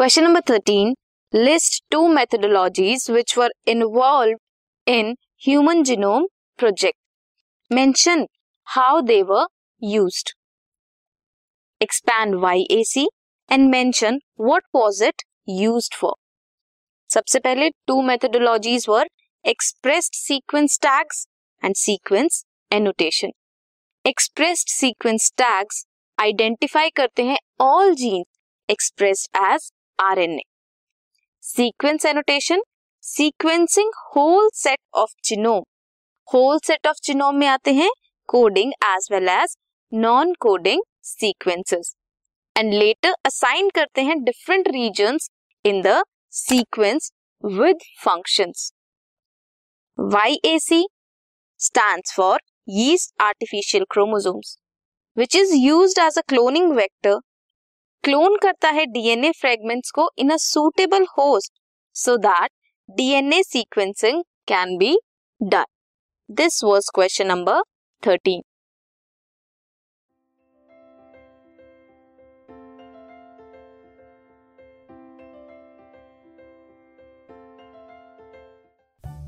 Question number 13. List two methodologies which were involved in Human Genome Project. Mention how they were used. Expand YAC and mention what was it used for. सबसे पहले two methodologies were expressed sequence tags and sequence annotation. Expressed sequence tags identify करते हैं all genes expressed as R N A sequence annotation sequencing whole set of genome whole set of genome में आते हैं coding as well as non coding sequences and later assign करते हैं different region in the sequence with function Y A C stand for yeast artificial chromosomes which is use as a cloning vector clone करता है DNA fragments को in a suitable host so that DNA sequencing can be done this was question number thirteen